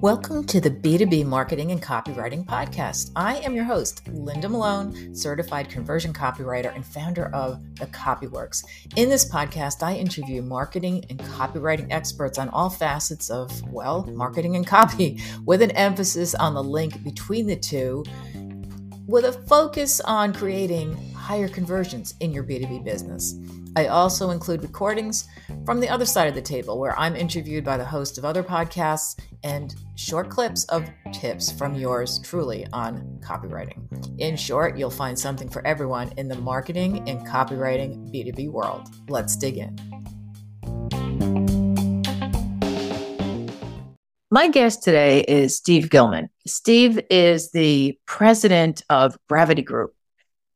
Welcome to the B2B Marketing and Copywriting Podcast. I am your host, Linda Malone, certified conversion copywriter and founder of The CopyWorx. In this podcast, I interview marketing and copywriting experts on all facets of, well, marketing and copy, with an emphasis on the link between the two, with a focus on creating higher conversions in your B2B business. I also include recordings from the other side of the table where I'm interviewed by the host of other podcasts and short clips of tips from yours truly on copywriting. In short, you'll find something for everyone in the marketing and copywriting B2B world. Let's dig in. My guest today is Steve Gilman. Steve is the president of Gravity Group.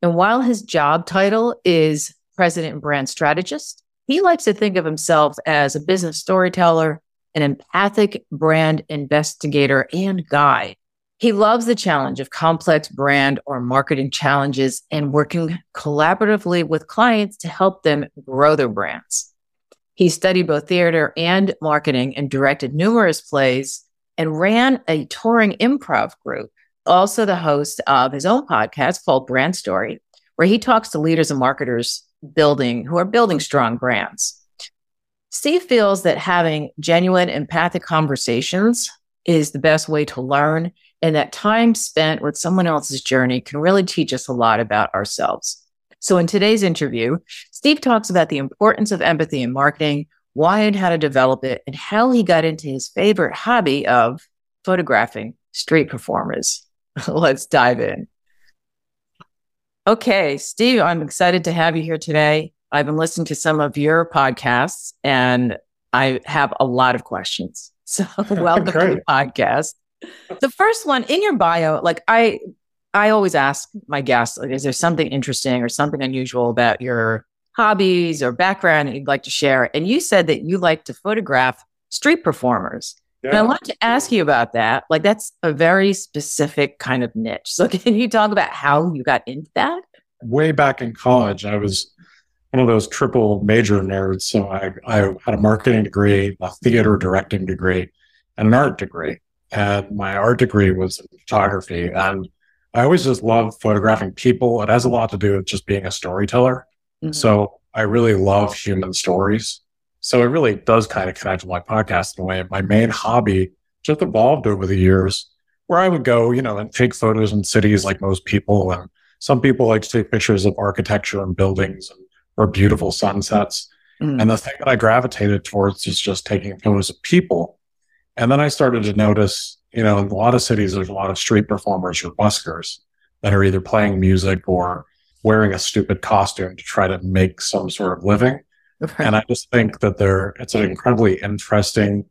And while his job title is president and brand strategist. He likes to think of himself as a business storyteller, an empathic brand investigator, and guide. He loves the challenge of complex brand or marketing challenges and working collaboratively with clients to help them grow their brands. He studied both theater and marketing and directed numerous plays and ran a touring improv group. Also, the host of his own podcast called Brand Story, where he talks to leaders and marketers building who are building strong brands. Steve feels that having genuine empathic conversations is the best way to learn and that time spent with someone else's journey can really teach us a lot about ourselves. So in today's interview, Steve talks about the importance of empathy in marketing, why and how to develop it, and how he got into his favorite hobby of photographing street performers. Let's dive in. Okay, Steve, I'm excited to have you here today. I've been listening to some of your podcasts and I have a lot of questions. So welcome to the podcast. The first one in your bio, like I I always ask my guests, like, is there something interesting or something unusual about your hobbies or background that you'd like to share? And you said that you like to photograph street performers. Yeah. And I want to ask you about that. Like, that's a very specific kind of niche. So, can you talk about how you got into that? Way back in college, I was one of those triple major nerds. So, I, I had a marketing degree, a theater directing degree, and an art degree. And my art degree was in photography. And I always just love photographing people. It has a lot to do with just being a storyteller. Mm-hmm. So, I really love human stories. So it really does kind of connect to my podcast in a way. My main hobby just evolved over the years where I would go, you know, and take photos in cities like most people. And some people like to take pictures of architecture and buildings and, or beautiful sunsets. Mm. And the thing that I gravitated towards is just taking photos of people. And then I started to notice, you know, in a lot of cities, there's a lot of street performers or buskers that are either playing music or wearing a stupid costume to try to make some sort of living. And I just think that they're, it's an incredibly interesting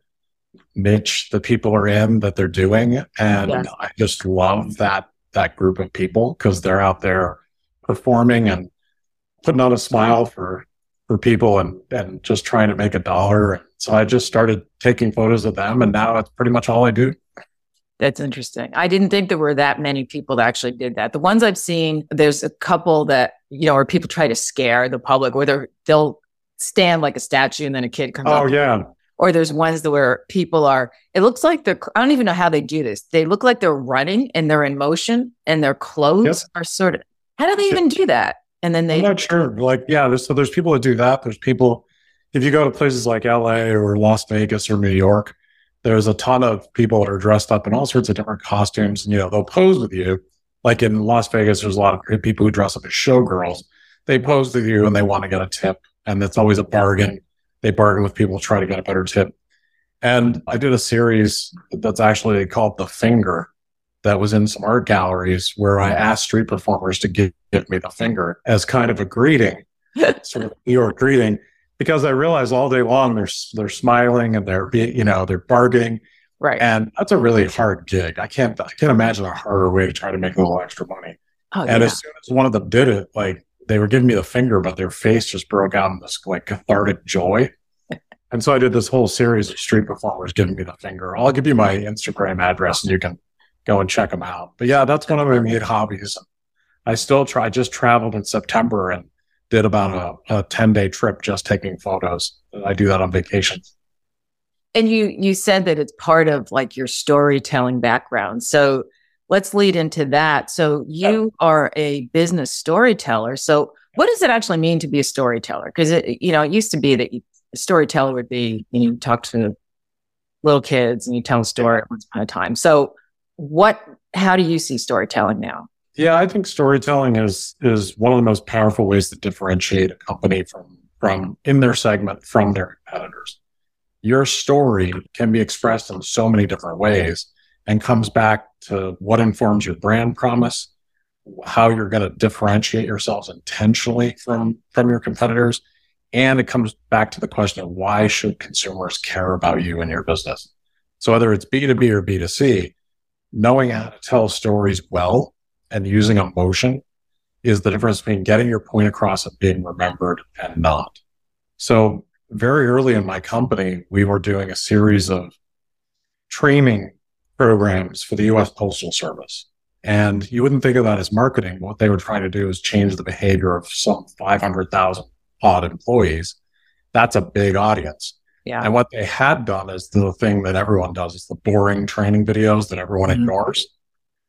niche that people are in that they're doing. And yes. I just love that, that group of people because they're out there performing and putting on a smile for, for people and, and just trying to make a dollar. So I just started taking photos of them and now it's pretty much all I do. That's interesting. I didn't think there were that many people that actually did that. The ones I've seen, there's a couple that, you know, where people try to scare the public, where they'll stand like a statue and then a kid comes oh, yeah. Or there's ones that where people are, it looks like they're, I don't even know how they do this. They look like they're running and they're in motion and their clothes yep. are sort of, how do they even do that? And then they, I'm not sure. Like, yeah, there's, so there's people that do that. There's people, if you go to places like LA or Las Vegas or New York, there's a ton of people that are dressed up in all sorts of different costumes and, you know, they'll pose with you. Like in Las Vegas, there's a lot of people who dress up as showgirls. They pose with you and they want to get a tip and it's always a bargain. They bargain with people, try to get a better tip. And I did a series that's actually called The Finger that was in some art galleries where I asked street performers to give, give me the finger as kind of a greeting, sort of New York greeting, because I realized all day long they're they're smiling and they're you know they're bargaining, right? And that's a really hard gig. I can't I can't imagine a harder way to try to make a little extra money. Oh, and yeah. as soon as one of them did it, like they were giving me the finger, but their face just broke out in this like cathartic joy. And so I did this whole series of street performers giving me the finger. I'll give you my Instagram address and you can go and check them out. But yeah, that's one of my main hobbies. I still try, I just traveled in September and did about a, a 10 day trip just taking photos. I do that on vacation. And you you said that it's part of like your storytelling background. So let's lead into that. So you are a business storyteller. So what does it actually mean to be a storyteller? Because it you know it used to be that you, a storyteller would be you, know, you talk to little kids and you tell a story once upon a time. So what how do you see storytelling now? Yeah, I think storytelling is is one of the most powerful ways to differentiate a company from from in their segment from their competitors. Your story can be expressed in so many different ways and comes back to what informs your brand promise, how you're going to differentiate yourselves intentionally from from your competitors, and it comes back to the question of why should consumers care about you and your business. So whether it's B2B or B2C, knowing how to tell stories well and using emotion is the difference between getting your point across and being remembered and not. So very early in my company, we were doing a series of training programs for the US Postal Service. And you wouldn't think of that as marketing. What they were trying to do is change the behavior of some 500,000 odd employees. That's a big audience. Yeah. And what they had done is the thing that everyone does is the boring training videos that everyone mm-hmm. ignores.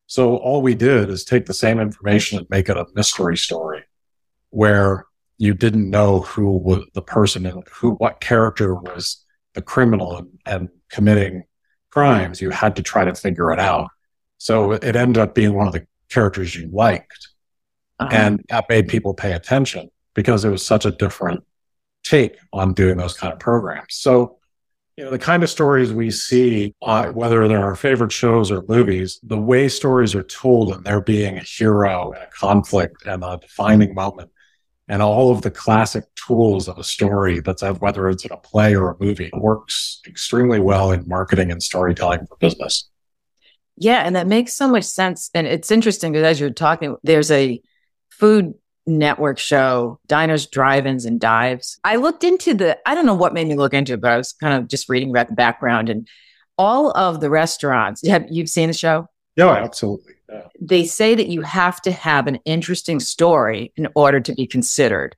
So all we did is take the same information and make it a mystery story where you didn't know who was the person and who, what character was the criminal and, and committing crimes. You had to try to figure it out. So it ended up being one of the characters you liked. Uh-huh. And that made people pay attention because it was such a different take on doing those kind of programs. So you know, the kind of stories we see, uh, whether they're our favorite shows or movies, the way stories are told and there being a hero and a conflict and a defining moment and all of the classic tools of a story that's whether it's in a play or a movie works extremely well in marketing and storytelling for business. Yeah. And that makes so much sense. And it's interesting because as you're talking, there's a food network show, diners, drive-ins, and dives. I looked into the, I don't know what made me look into it, but I was kind of just reading about the background and all of the restaurants. Have you've seen the show? Yeah, oh, absolutely. Yeah. They say that you have to have an interesting story in order to be considered.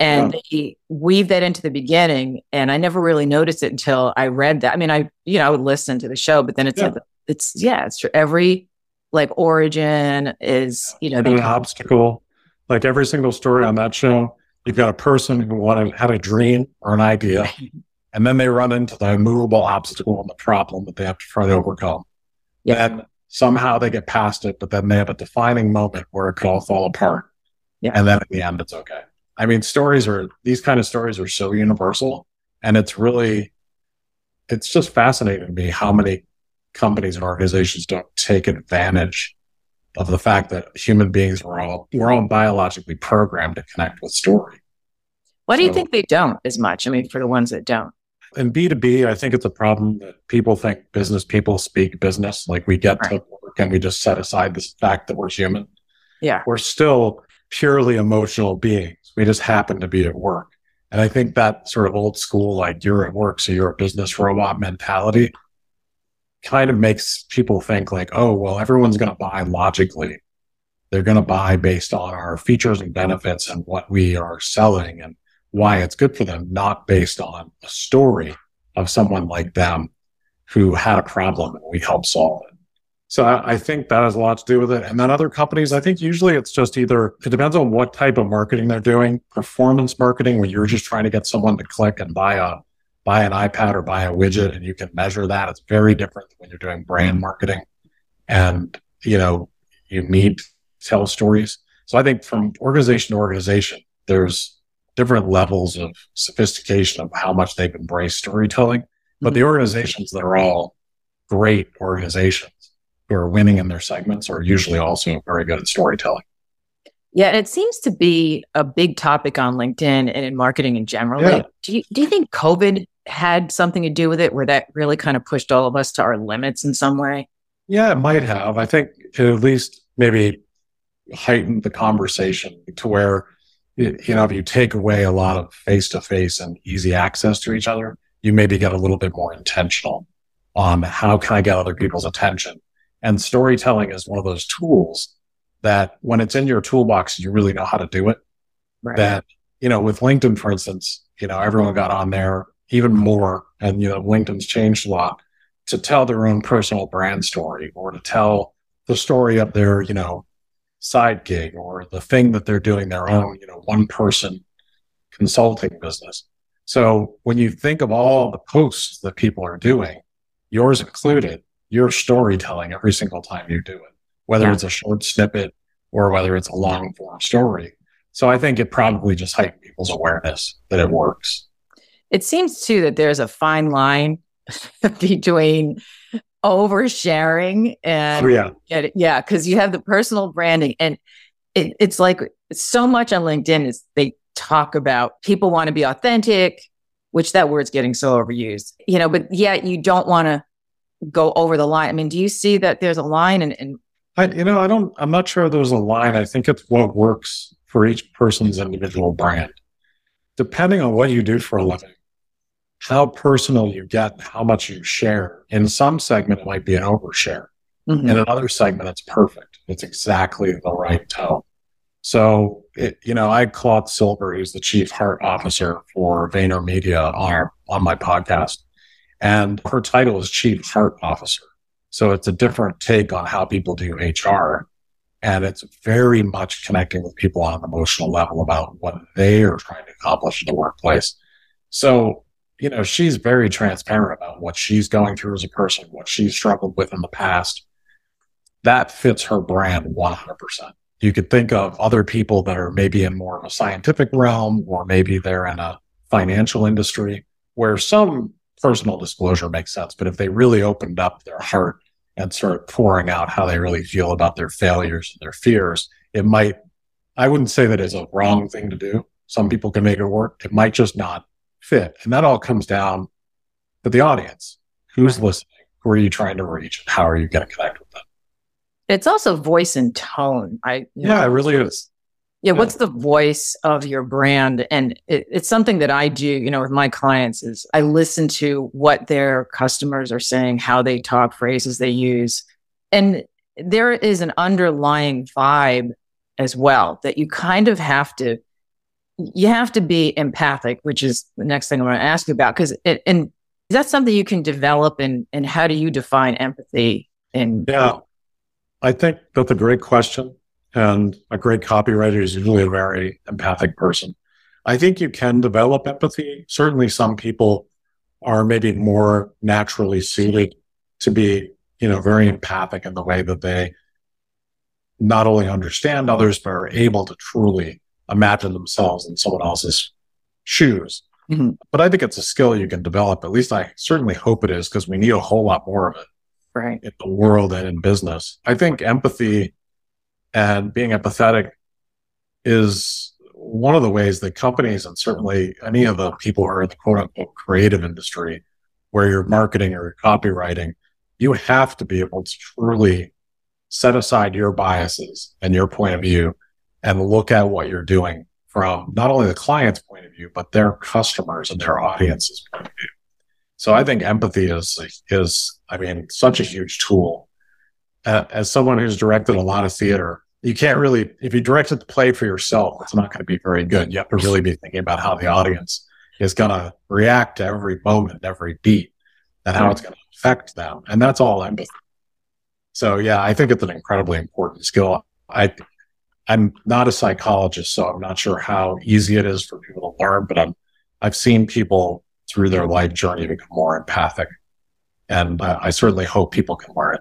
And yeah. they weave that into the beginning. And I never really noticed it until I read that. I mean, I, you know, I would listen to the show, but then it's, yeah. it's, yeah, it's true. Every like origin is, you know, the obstacle like every single story on that show, you've got a person who wanted had a dream or an idea, and then they run into the immovable obstacle and the problem that they have to try to overcome. Yeah. And somehow they get past it, but then they have a defining moment where it could all fall apart. Yeah. And then at the end, it's okay. I mean, stories are these kind of stories are so universal, and it's really, it's just fascinating to me how many companies and organizations don't take advantage of the fact that human beings were all we're all biologically programmed to connect with story. Why do so, you think they don't as much? I mean, for the ones that don't. In B2B, I think it's a problem that people think business people speak business. Like we get right. to work and we just set aside the fact that we're human. Yeah. We're still purely emotional beings. We just happen to be at work. And I think that sort of old school, like you're at work, so you're a business robot mentality kind of makes people think like, oh, well, everyone's going to buy logically. They're going to buy based on our features and benefits and what we are selling and why it's good for them, not based on a story of someone like them who had a problem and we helped solve it. So I, think that has a lot to do with it. And then other companies, I think usually it's just either, it depends on what type of marketing they're doing. Performance marketing, where you're just trying to get someone to click and buy a buy an iPad or buy a widget and you can measure that. It's very different when you're doing brand marketing and, you know, you need to tell stories. So I think from organization to organization, there's different levels of sophistication of how much they've embraced storytelling. But the mm-hmm. organizations that are all great organizations who are winning in their segments are usually also very good at storytelling. Yeah, and it seems to be a big topic on LinkedIn and in marketing in general. Yeah. Do you do you think COVID had something to do with it where that really kind of pushed all of us to our limits in some way? Yeah, it might have. I think it at least maybe heightened the conversation to where, you know, if you take away a lot of face to face and easy access to each other, you maybe get a little bit more intentional on how can I get other people's attention? And storytelling is one of those tools that when it's in your toolbox, you really know how to do it. Right. That you know, with LinkedIn, for instance, you know, everyone got on there even more. And, you know, LinkedIn's changed a lot to tell their own personal brand story or to tell the story of their, you know, side gig or the thing that they're doing their own, you know, one person consulting business. So when you think of all the posts that people are doing, yours included, you're storytelling every single time you do it, whether yeah. it's a short snippet or whether it's a long form story. So I think it probably just heightened people's awareness that it works. It seems too that there's a fine line between oversharing and oh, yeah, yeah, because you have the personal branding and it, it's like so much on LinkedIn is they talk about people want to be authentic, which that word's getting so overused, you know, but yet you don't want to go over the line. I mean, do you see that there's a line and, and I, you know, I don't, I'm not sure there's a line. I think it's what works for each person's individual brand. Depending on what you do for a living, how personal you get, how much you share. In some segment, it might be an overshare. Mm-hmm. In another segment, it's perfect. It's exactly the right tone. So, it, you know, I had Claude Silver, who's the chief heart officer for VaynerMedia on, on my podcast. And her title is chief heart officer. So it's a different take on how people do HR. And it's very much connecting with people on an emotional level about what they are trying to accomplish in the workplace. So, you know, she's very transparent about what she's going through as a person, what she's struggled with in the past. That fits her brand 100%. You could think of other people that are maybe in more of a scientific realm, or maybe they're in a financial industry where some personal disclosure makes sense. But if they really opened up their heart and started pouring out how they really feel about their failures and their fears, it might, I wouldn't say that it's a wrong thing to do. Some people can make it work. It might just not fit. And that all comes down to the audience. Who's listening? Who are you trying to reach? And how are you going to connect with them? It's also voice and tone. I yeah, know, it really is. Yeah, what's the voice of your brand? And it, it's something that I do, you know, with my clients is I listen to what their customers are saying, how they talk, phrases they use. And there is an underlying vibe as well that you kind of have to you have to be empathic, which is the next thing I'm going to ask you about. Because and is that something you can develop? And and how do you define empathy? And yeah, I think that's a great question. And a great copywriter is usually a very empathic person. I think you can develop empathy. Certainly, some people are maybe more naturally suited to be, you know, very empathic in the way that they not only understand others, but are able to truly imagine themselves in someone else's shoes. Mm-hmm. But I think it's a skill you can develop. At least I certainly hope it is because we need a whole lot more of it right. in the world and in business. I think empathy and being empathetic is one of the ways that companies and certainly any of the people who are in the quote unquote creative industry where you're marketing or copywriting, you have to be able to truly set aside your biases and your point of view and look at what you're doing from not only the client's point of view, but their customers and their audience's point of view. So I think empathy is, is, I mean, such a huge tool. Uh, as someone who's directed a lot of theater, you can't really, if you directed the play for yourself, it's not going to be very good. You have to really be thinking about how the audience is going to react to every moment, every beat, and how it's going to affect them. And that's all empathy. So yeah, I think it's an incredibly important skill. I I'm not a psychologist, so I'm not sure how easy it is for people to learn, but I'm, I've seen people through their life journey become more empathic. And I, I certainly hope people can learn it.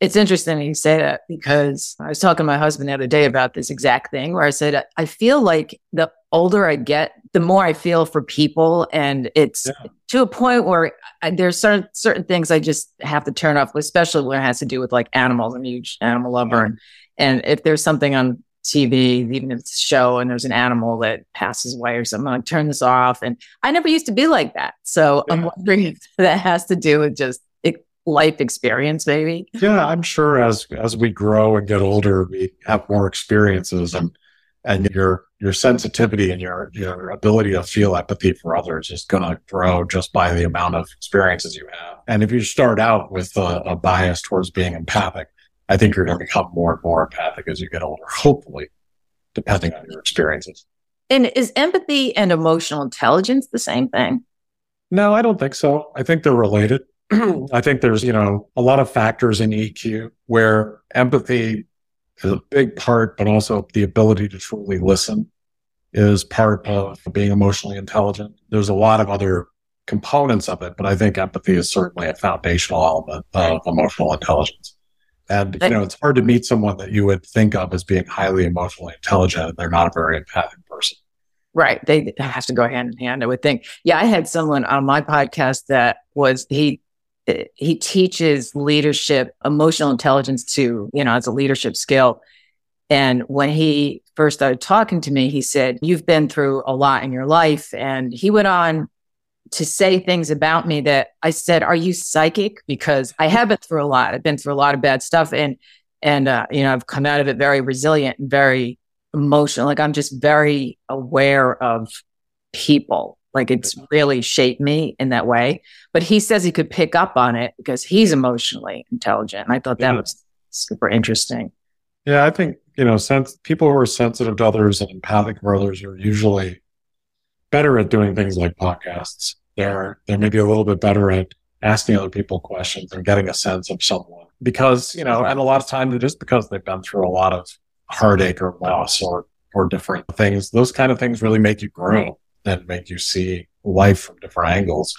It's interesting you say that because I was talking to my husband the other day about this exact thing where I said, I feel like the older I get, the more I feel for people. And it's yeah. to a point where I, there's certain, certain things I just have to turn off, especially when it has to do with like animals. I'm a huge animal lover. Yeah. And and if there's something on TV, even if it's a show and there's an animal that passes away or something, I'm like, turn this off. And I never used to be like that. So yeah. I'm wondering if that has to do with just life experience, maybe. Yeah, I'm sure as as we grow and get older, we have more experiences and and your your sensitivity and your your ability to feel empathy for others is going to grow just by the amount of experiences you have. And if you start out with a, a bias towards being empathic, I think you're going to become more and more empathic as you get older, hopefully, depending on your experiences. And is empathy and emotional intelligence the same thing? No, I don't think so. I think they're related. I think there's, you know, a lot of factors in EQ where empathy is a big part, but also the ability to truly listen is part of being emotionally intelligent. There's a lot of other components of it, but I think empathy is certainly a foundational element of emotional intelligence. And, you know, it's hard to meet someone that you would think of as being highly emotionally intelligent and they're not a very empathic person. Right. They have to go hand in hand, I would think. Yeah. I had someone on my podcast that was, he, he teaches leadership, emotional intelligence to, you know, as a leadership skill. And when he first started talking to me, he said, You've been through a lot in your life. And he went on to say things about me that I said, Are you psychic? Because I have been through a lot. I've been through a lot of bad stuff. And, and, uh, you know, I've come out of it very resilient and very emotional. Like I'm just very aware of people. Like it's really shaped me in that way. But he says he could pick up on it because he's emotionally intelligent. And I thought that yeah. was super interesting. Yeah, I think, you know, sense people who are sensitive to others and empathic with others are usually better at doing things like podcasts. They're they're maybe a little bit better at asking other people questions and getting a sense of someone. Because, you know, and a lot of times it is because they've been through a lot of heartache or loss or or different things. Those kind of things really make you grow and make you see life from different angles.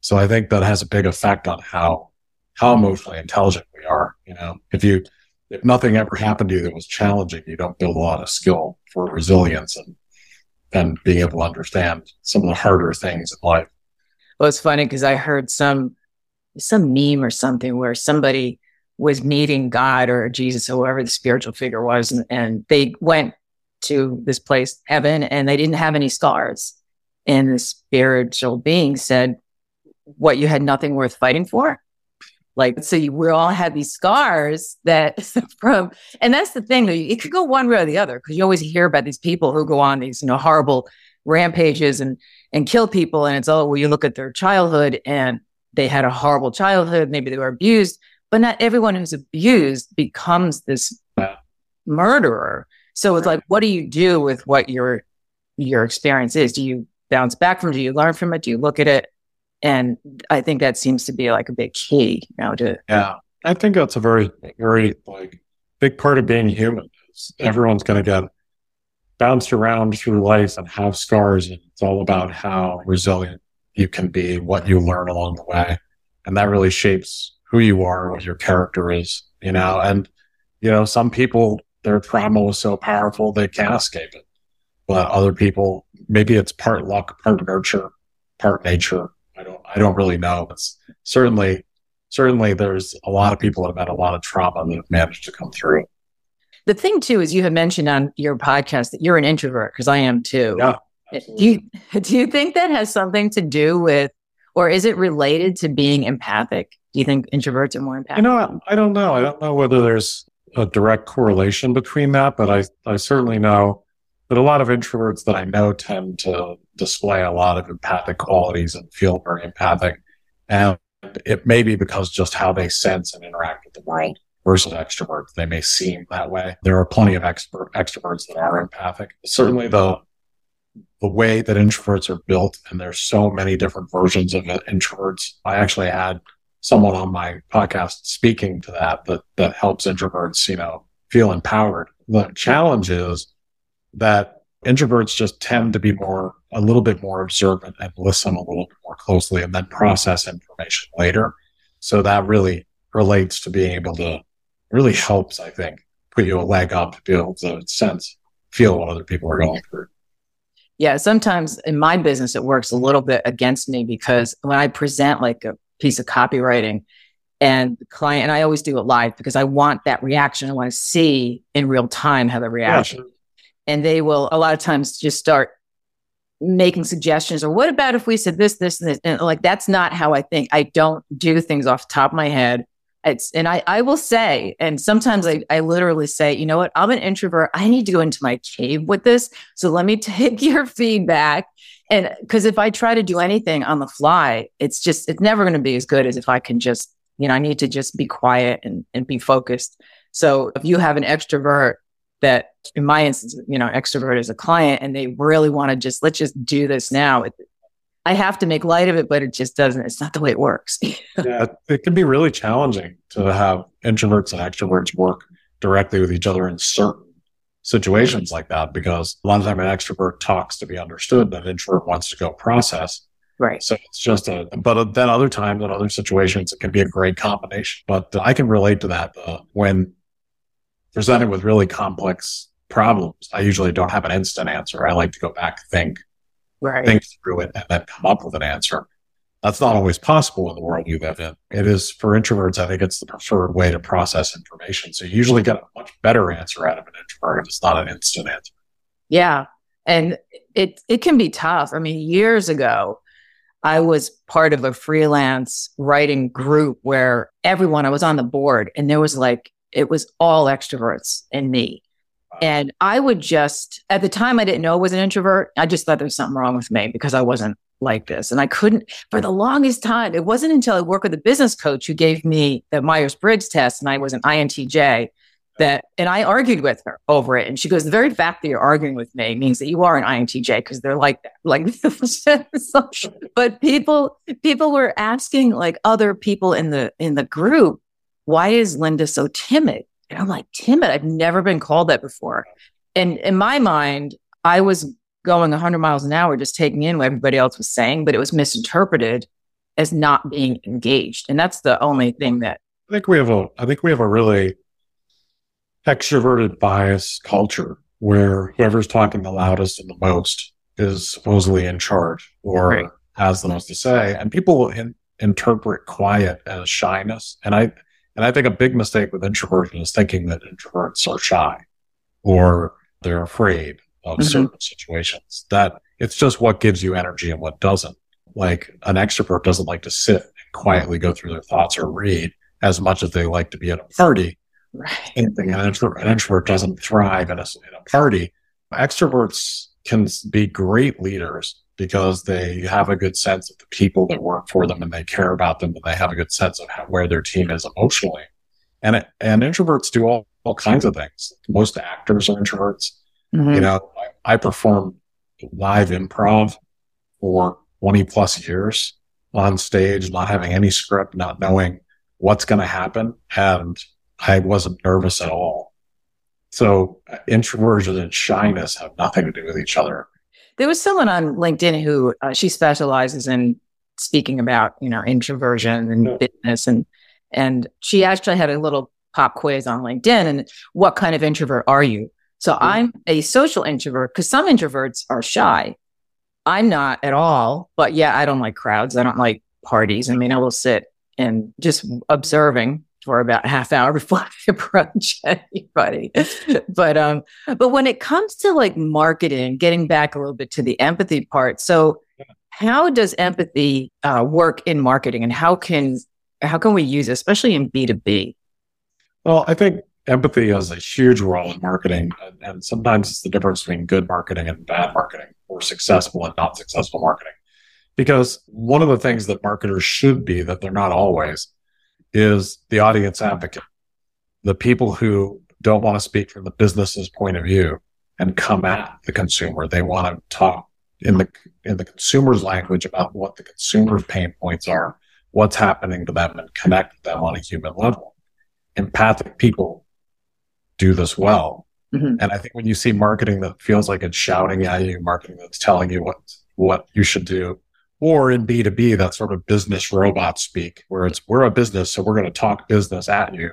So I think that has a big effect on how how emotionally intelligent we are. You know, if you if nothing ever happened to you that was challenging, you don't build a lot of skill for resilience and and being able to understand some of the harder things in life. Well, it's funny because I heard some some meme or something where somebody was meeting God or Jesus or whoever the spiritual figure was, and, and they went to this place, heaven, and they didn't have any scars. And the spiritual being said, What you had nothing worth fighting for? Like, so you, we all had these scars that from, and that's the thing, it could go one way or the other because you always hear about these people who go on these, you know, horrible rampages and, and kill people. And it's, oh, well, you look at their childhood and they had a horrible childhood. Maybe they were abused, but not everyone who's abused becomes this murderer. So it's like, what do you do with what your, your experience is? Do you bounce back from it? Do you learn from it? Do you look at it? And I think that seems to be like a big key, you know, to Yeah. I think that's a very, very like big part of being human is everyone's gonna get bounced around through life and have scars and it's all about how resilient you can be, what you learn along the way. And that really shapes who you are, what your character is, you know, and you know, some people their trauma was so powerful they can't escape it. But other people, maybe it's part luck, part nurture, part nature, I don't, I don't really know, but certainly, certainly there's a lot of people that have had a lot of trauma that have managed to come through. The thing too is you have mentioned on your podcast that you're an introvert because I am too. Yeah. Do you, do you think that has something to do with, or is it related to being empathic? Do you think introverts are more empathic? You know, I don't know. I don't know whether there's a direct correlation between that, but I, I certainly know that a lot of introverts that I know tend to display a lot of empathic qualities and feel very empathic. And it may be because just how they sense and interact with the world versus extroverts. They may seem that way. There are plenty of expert extroverts that are empathic. Certainly the the way that introverts are built, and there's so many different versions of introverts. I actually had someone on my podcast speaking to that that that helps introverts, you know, feel empowered. The challenge is that introverts just tend to be more, a little bit more observant and listen a little bit more closely and then process information later. So that really relates to being able to, really helps, I think, put you a leg up to be able to sense, feel what other people are going through. Yeah, sometimes in my business, it works a little bit against me because when I present like a piece of copywriting and the client, and I always do it live because I want that reaction. I want to see in real time how the reaction. Yeah, and they will a lot of times just start making suggestions or what about if we said this this and this and like that's not how i think i don't do things off the top of my head it's and i i will say and sometimes i i literally say you know what? I'm an introvert. I need to go into my cave with this. So let me take your feedback. And because if i try to do anything on the fly it's just it's never going to be as good as if i can just you know i need to just be quiet and and be focused. So if you have an extrovert that in my instance, you know, extrovert as a client and they really want to just, let's just do this now. I have to make light of it, but it just doesn't. It's not the way it works. yeah, it can be really challenging to have introverts and extroverts work directly with each other in certain situations like that because a lot of time an extrovert talks to be understood and an introvert wants to go process. Right. So it's just a, but then other times in other situations, it can be a great combination. But I can relate to that uh, when presented with really complex problems. I usually don't have an instant answer. I like to go back, think, right. think through it, and then come up with an answer. That's not always possible in the world you live in. It is for introverts. I think it's the preferred way to process information. So you usually get a much better answer out of an introvert. It's not an instant answer. Yeah. And it, it can be tough. I mean, years ago, I was part of a freelance writing group where everyone, I was on the board and there was like, it was all extroverts and me. And I would just, at the time, I didn't know I was an introvert. I just thought there was something wrong with me because I wasn't like this. And I couldn't, for the longest time, it wasn't until I worked with a business coach who gave me the Myers Briggs test and I was an INTJ that, and I argued with her over it. And she goes, the very fact that you're arguing with me means that you are an INTJ because they're like that. Like, but people, people were asking like other people in the, in the group, why is Linda so timid? And I'm like, timid? I've never been called that before. And in my mind, I was going 100 miles an hour, just taking in what everybody else was saying, but it was misinterpreted as not being engaged. And that's the only thing that I think we have a I think we have a really extroverted bias culture where whoever's talking the loudest and the most is supposedly in charge or right. has the most to say. And people in, interpret quiet as shyness. And I and I think a big mistake with introversion is thinking that introverts are shy or they're afraid of mm-hmm. certain situations. That it's just what gives you energy and what doesn't. Like an extrovert doesn't like to sit and quietly go through their thoughts or read as much as they like to be at a party. Right. An introvert, an introvert doesn't thrive in a, in a party. Extroverts can be great leaders because they have a good sense of the people that work for them and they care about them and they have a good sense of how, where their team is emotionally. And, and introverts do all, all kinds of things. Most actors are introverts. Mm-hmm. You know, I, I performed live improv for 20 plus years on stage, not having any script, not knowing what's going to happen. And I wasn't nervous at all. So introversion and shyness have nothing to do with each other. There was someone on LinkedIn who uh, she specializes in speaking about, you know, introversion and yeah. business and and she actually had a little pop quiz on LinkedIn and what kind of introvert are you? So mm-hmm. I'm a social introvert because some introverts are shy. I'm not at all, but yeah, I don't like crowds. I don't like parties. I mean, I will sit and just observing for about half hour before I approach anybody. but um, but when it comes to like marketing, getting back a little bit to the empathy part, so how does empathy uh, work in marketing, and how can how can we use it, especially in B two B? Well, I think empathy has a huge role in marketing. And, and, sometimes it's the difference between good marketing and bad marketing or successful and not successful marketing. Because one of the things that marketers should be that they're not always is the audience advocate, the people who don't want to speak from the business's point of view and come at the consumer. They want to talk in the, in the consumer's language about what the consumer's pain points are, what's happening to them and connect with them on a human level. Empathic people do this well. Mm-hmm. And I think when you see marketing that feels like it's shouting at you, marketing that's telling you what what you should do, or in B2B, that sort of business robot speak, where it's we're a business, so we're going to talk business at you.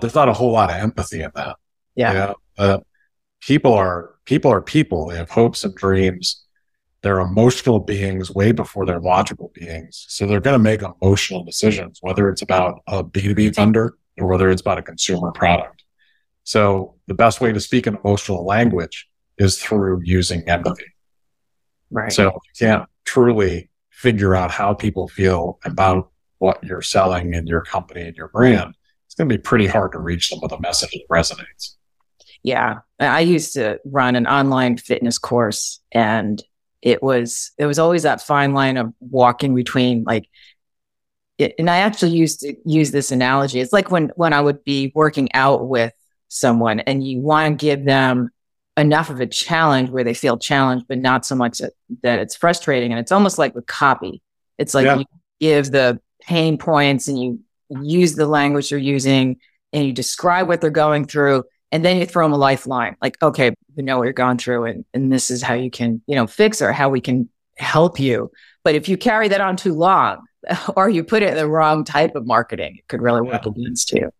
There's not a whole lot of empathy in that. Yeah. You know? uh, people are people are people. They have hopes and dreams. They're emotional beings way before they're logical beings. So they're going to make emotional decisions, whether it's about a B2B vendor or whether it's about a consumer product. So the best way to speak an emotional language is through using empathy. Right. So you can't truly figure out how people feel about what you're selling in your company and your brand, it's going to be pretty hard to reach them with a message that resonates. Yeah. I used to run an online fitness course and it was, it was always that fine line of walking between like, it, and I actually used to use this analogy. It's like when, when I would be working out with someone and you want to give them enough of a challenge where they feel challenged, but not so much that, that it's frustrating. And it's almost like with copy. It's like yeah. you give the pain points and you use the language you're using and you describe what they're going through. And then you throw them a lifeline, like, okay, we know what you're going through, and, and this is how you can, you know, fix or how we can help you. But if you carry that on too long, or you put it in the wrong type of marketing, it could really work yeah. against you.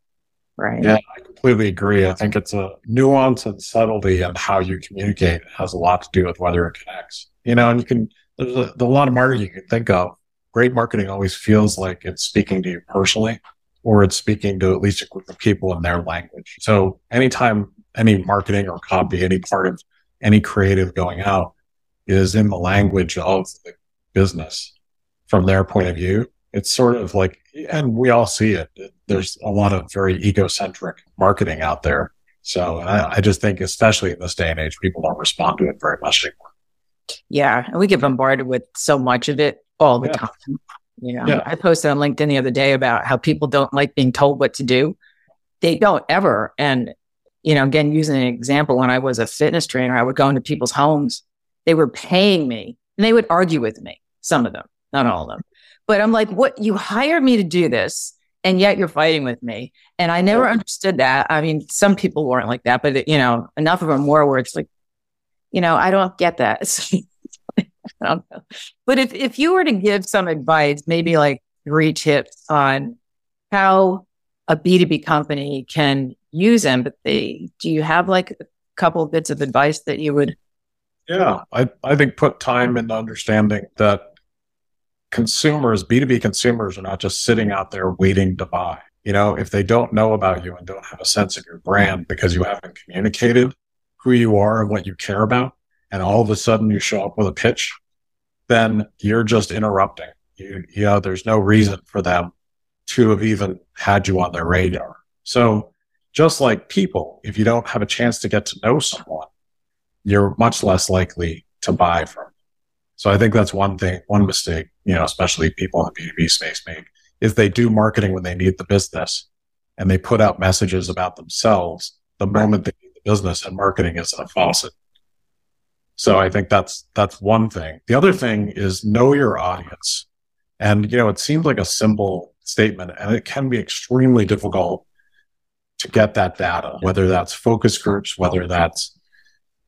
Right. Yeah, I completely agree. I think it's a nuance and subtlety of how you communicate it has a lot to do with whether it connects. You know, and you can, there's a, there's a lot of marketing you can think of. Great marketing always feels like it's speaking to you personally or it's speaking to at least a group of people in their language. So anytime any marketing or copy, any part of any creative going out is in the language of the business from their point of view, it's sort of like, and we all see it. There's a lot of very egocentric marketing out there. So I, I, just think, especially in this day and age, people don't respond to it very much anymore. Yeah. And we get bombarded with so much of it all the yeah. time. You know, yeah. I posted on LinkedIn the other day about how people don't like being told what to do. They don't ever. And, you know, again, using an example, when I was a fitness trainer, I would go into people's homes. They were paying me and they would argue with me, some of them, not all of them. But I'm like, what? You hired me to do this, and yet you're fighting with me. And I never understood that. I mean, some people weren't like that, but you know, enough of them were where it's like, you know, I don't get that. I don't know. But if if you were to give some advice, maybe like three tips on how a B2B company can use empathy, do you have like a couple bits of advice that you would? Yeah, I, I think put time into understanding that consumers, B2B consumers are not just sitting out there waiting to buy. You know, if they don't know about you and don't have a sense of your brand because you haven't communicated who you are and what you care about, and all of a sudden you show up with a pitch, then you're just interrupting. You, you know, there's no reason for them to have even had you on their radar. So just like people, if you don't have a chance to get to know someone, you're much less likely to buy from so I think that's one thing, one mistake, you know, especially people in the B2B space make is they do marketing when they need the business and they put out messages about themselves the moment they need the business and marketing is a faucet. So I think that's, that's one thing. The other thing is know your audience. And, you know, it seems like a simple statement and it can be extremely difficult to get that data, whether that's focus groups, whether that's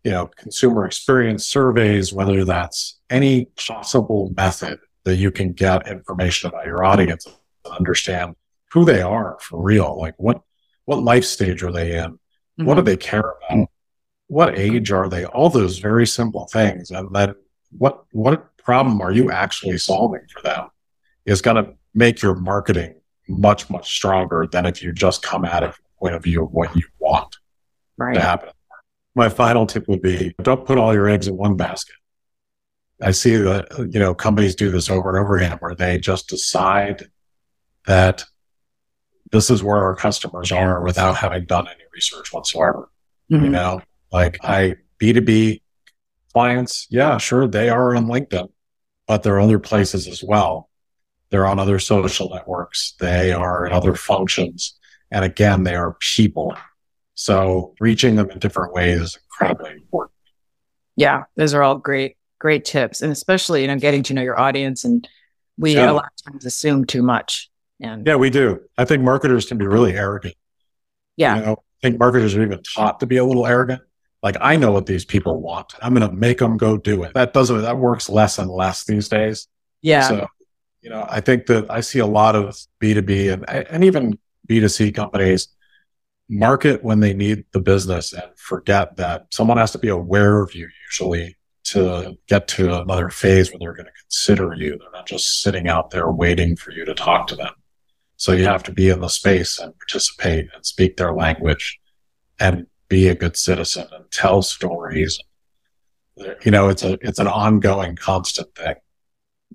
you know, consumer experience surveys, whether that's any possible method that you can get information about your audience and understand who they are for real. Like what, what life stage are they in? Mm-hmm. What do they care about? What age are they? All those very simple things. And then what, what problem are you actually solving for them is going to make your marketing much, much stronger than if you just come at it from the point of view of what you want right. to happen my final tip would be don't put all your eggs in one basket. I see that, you know, companies do this over and over again where they just decide that this is where our customers are without having done any research whatsoever. Mm-hmm. You know, like I B2B clients, yeah, sure, they are on LinkedIn, but there are other places as well. They're on other social networks. They are in other functions. And again, they are people. So reaching them in different ways is incredibly important. Yeah, those are all great, great tips. And especially, you know, getting to know your audience. And we a lot of times assume too much. And yeah, we do. I think marketers can be really arrogant. Yeah. You know, I think marketers are even taught to be a little arrogant. Like I know what these people want. I'm going to make them go do it. That doesn't, that works less and less these days. Yeah. So, you know, I think that I see a lot of B2B and, and even B2C companies market when they need the business and forget that someone has to be aware of you usually to get to another phase where they're going to consider you. They're not just sitting out there waiting for you to talk to them. So you have to be in the space and participate and speak their language and be a good citizen and tell stories. You know, it's a, it's an ongoing constant thing.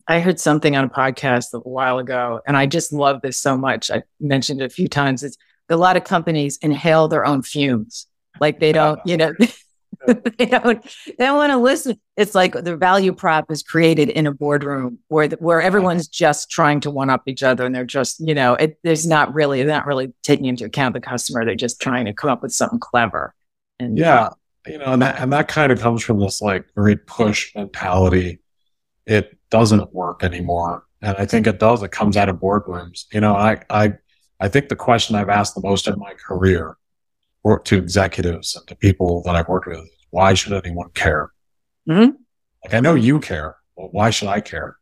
I heard something on a podcast a while ago and I just love this so much. I mentioned it a few times. It's a lot of companies inhale their own fumes. Like they don't, you know, they don't they don't want to listen. It's like the value prop is created in a boardroom where the, where everyone's just trying to one up each other, and they're just you know it, there's not really they're not really taking into account the customer. They're just trying to come up with something clever. And yeah, uh, you know, and that and that kind of comes from this like very push mentality. It doesn't work anymore, and I think it does. It comes out of boardrooms. You know, I I I think the question I've asked the most in my career or to executives and to people that I've worked with, is why should anyone care? Mm-hmm. Like I know you care, but why should I care?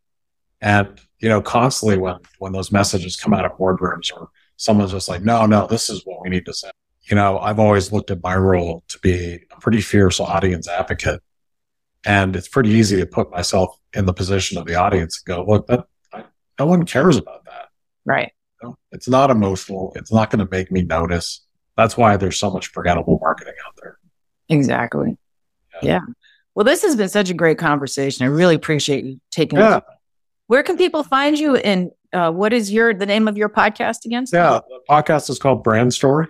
And you know, constantly when when those messages come out of boardrooms or someone's just like, no, no, this is what we need to say. You know, I've always looked at my role to be a pretty fierce audience advocate. And it's pretty easy to put myself in the position of the audience and go, look, that I, no one cares about that. Right. It's not emotional. It's not going to make me notice. That's why there's so much forgettable marketing out there. Exactly. Yeah. yeah. Well, this has been such a great conversation. I really appreciate you taking yeah. Where can people find you and uh, what is your the name of your podcast again? Yeah, the podcast is called Brand Story.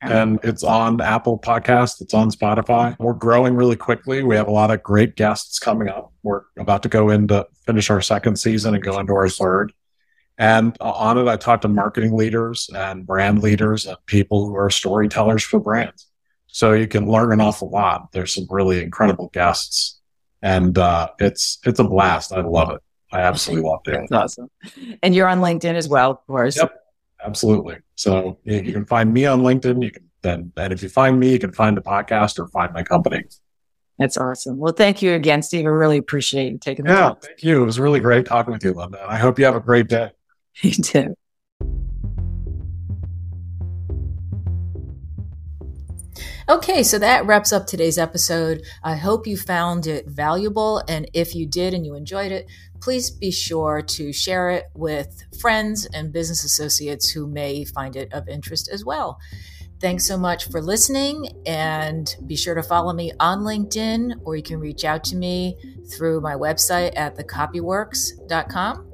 And it's on Apple Podcast. It's on Spotify. We're growing really quickly. We have a lot of great guests coming up. We're about to go into finish our second season and go into our third. And on it, I talk to marketing leaders and brand leaders and people who are storytellers for brands. So you can learn an awful lot. There's some really incredible guests and, uh, it's, it's a blast. I love it. I absolutely love it. That's awesome. And you're on LinkedIn as well, of course. Yep. Absolutely. So you, you can find me on LinkedIn. You can then, and if you find me, you can find the podcast or find my company. That's awesome. Well, thank you again, Steve. I really appreciate you taking the yeah, time. Thank you. It was really great talking with you, Linda. I hope you have a great day. You too. Okay, so that wraps up today's episode. I hope you found it valuable. And if you did and you enjoyed it, please be sure to share it with friends and business associates who may find it of interest as well. Thanks so much for listening. And be sure to follow me on LinkedIn, or you can reach out to me through my website at thecopyworx.com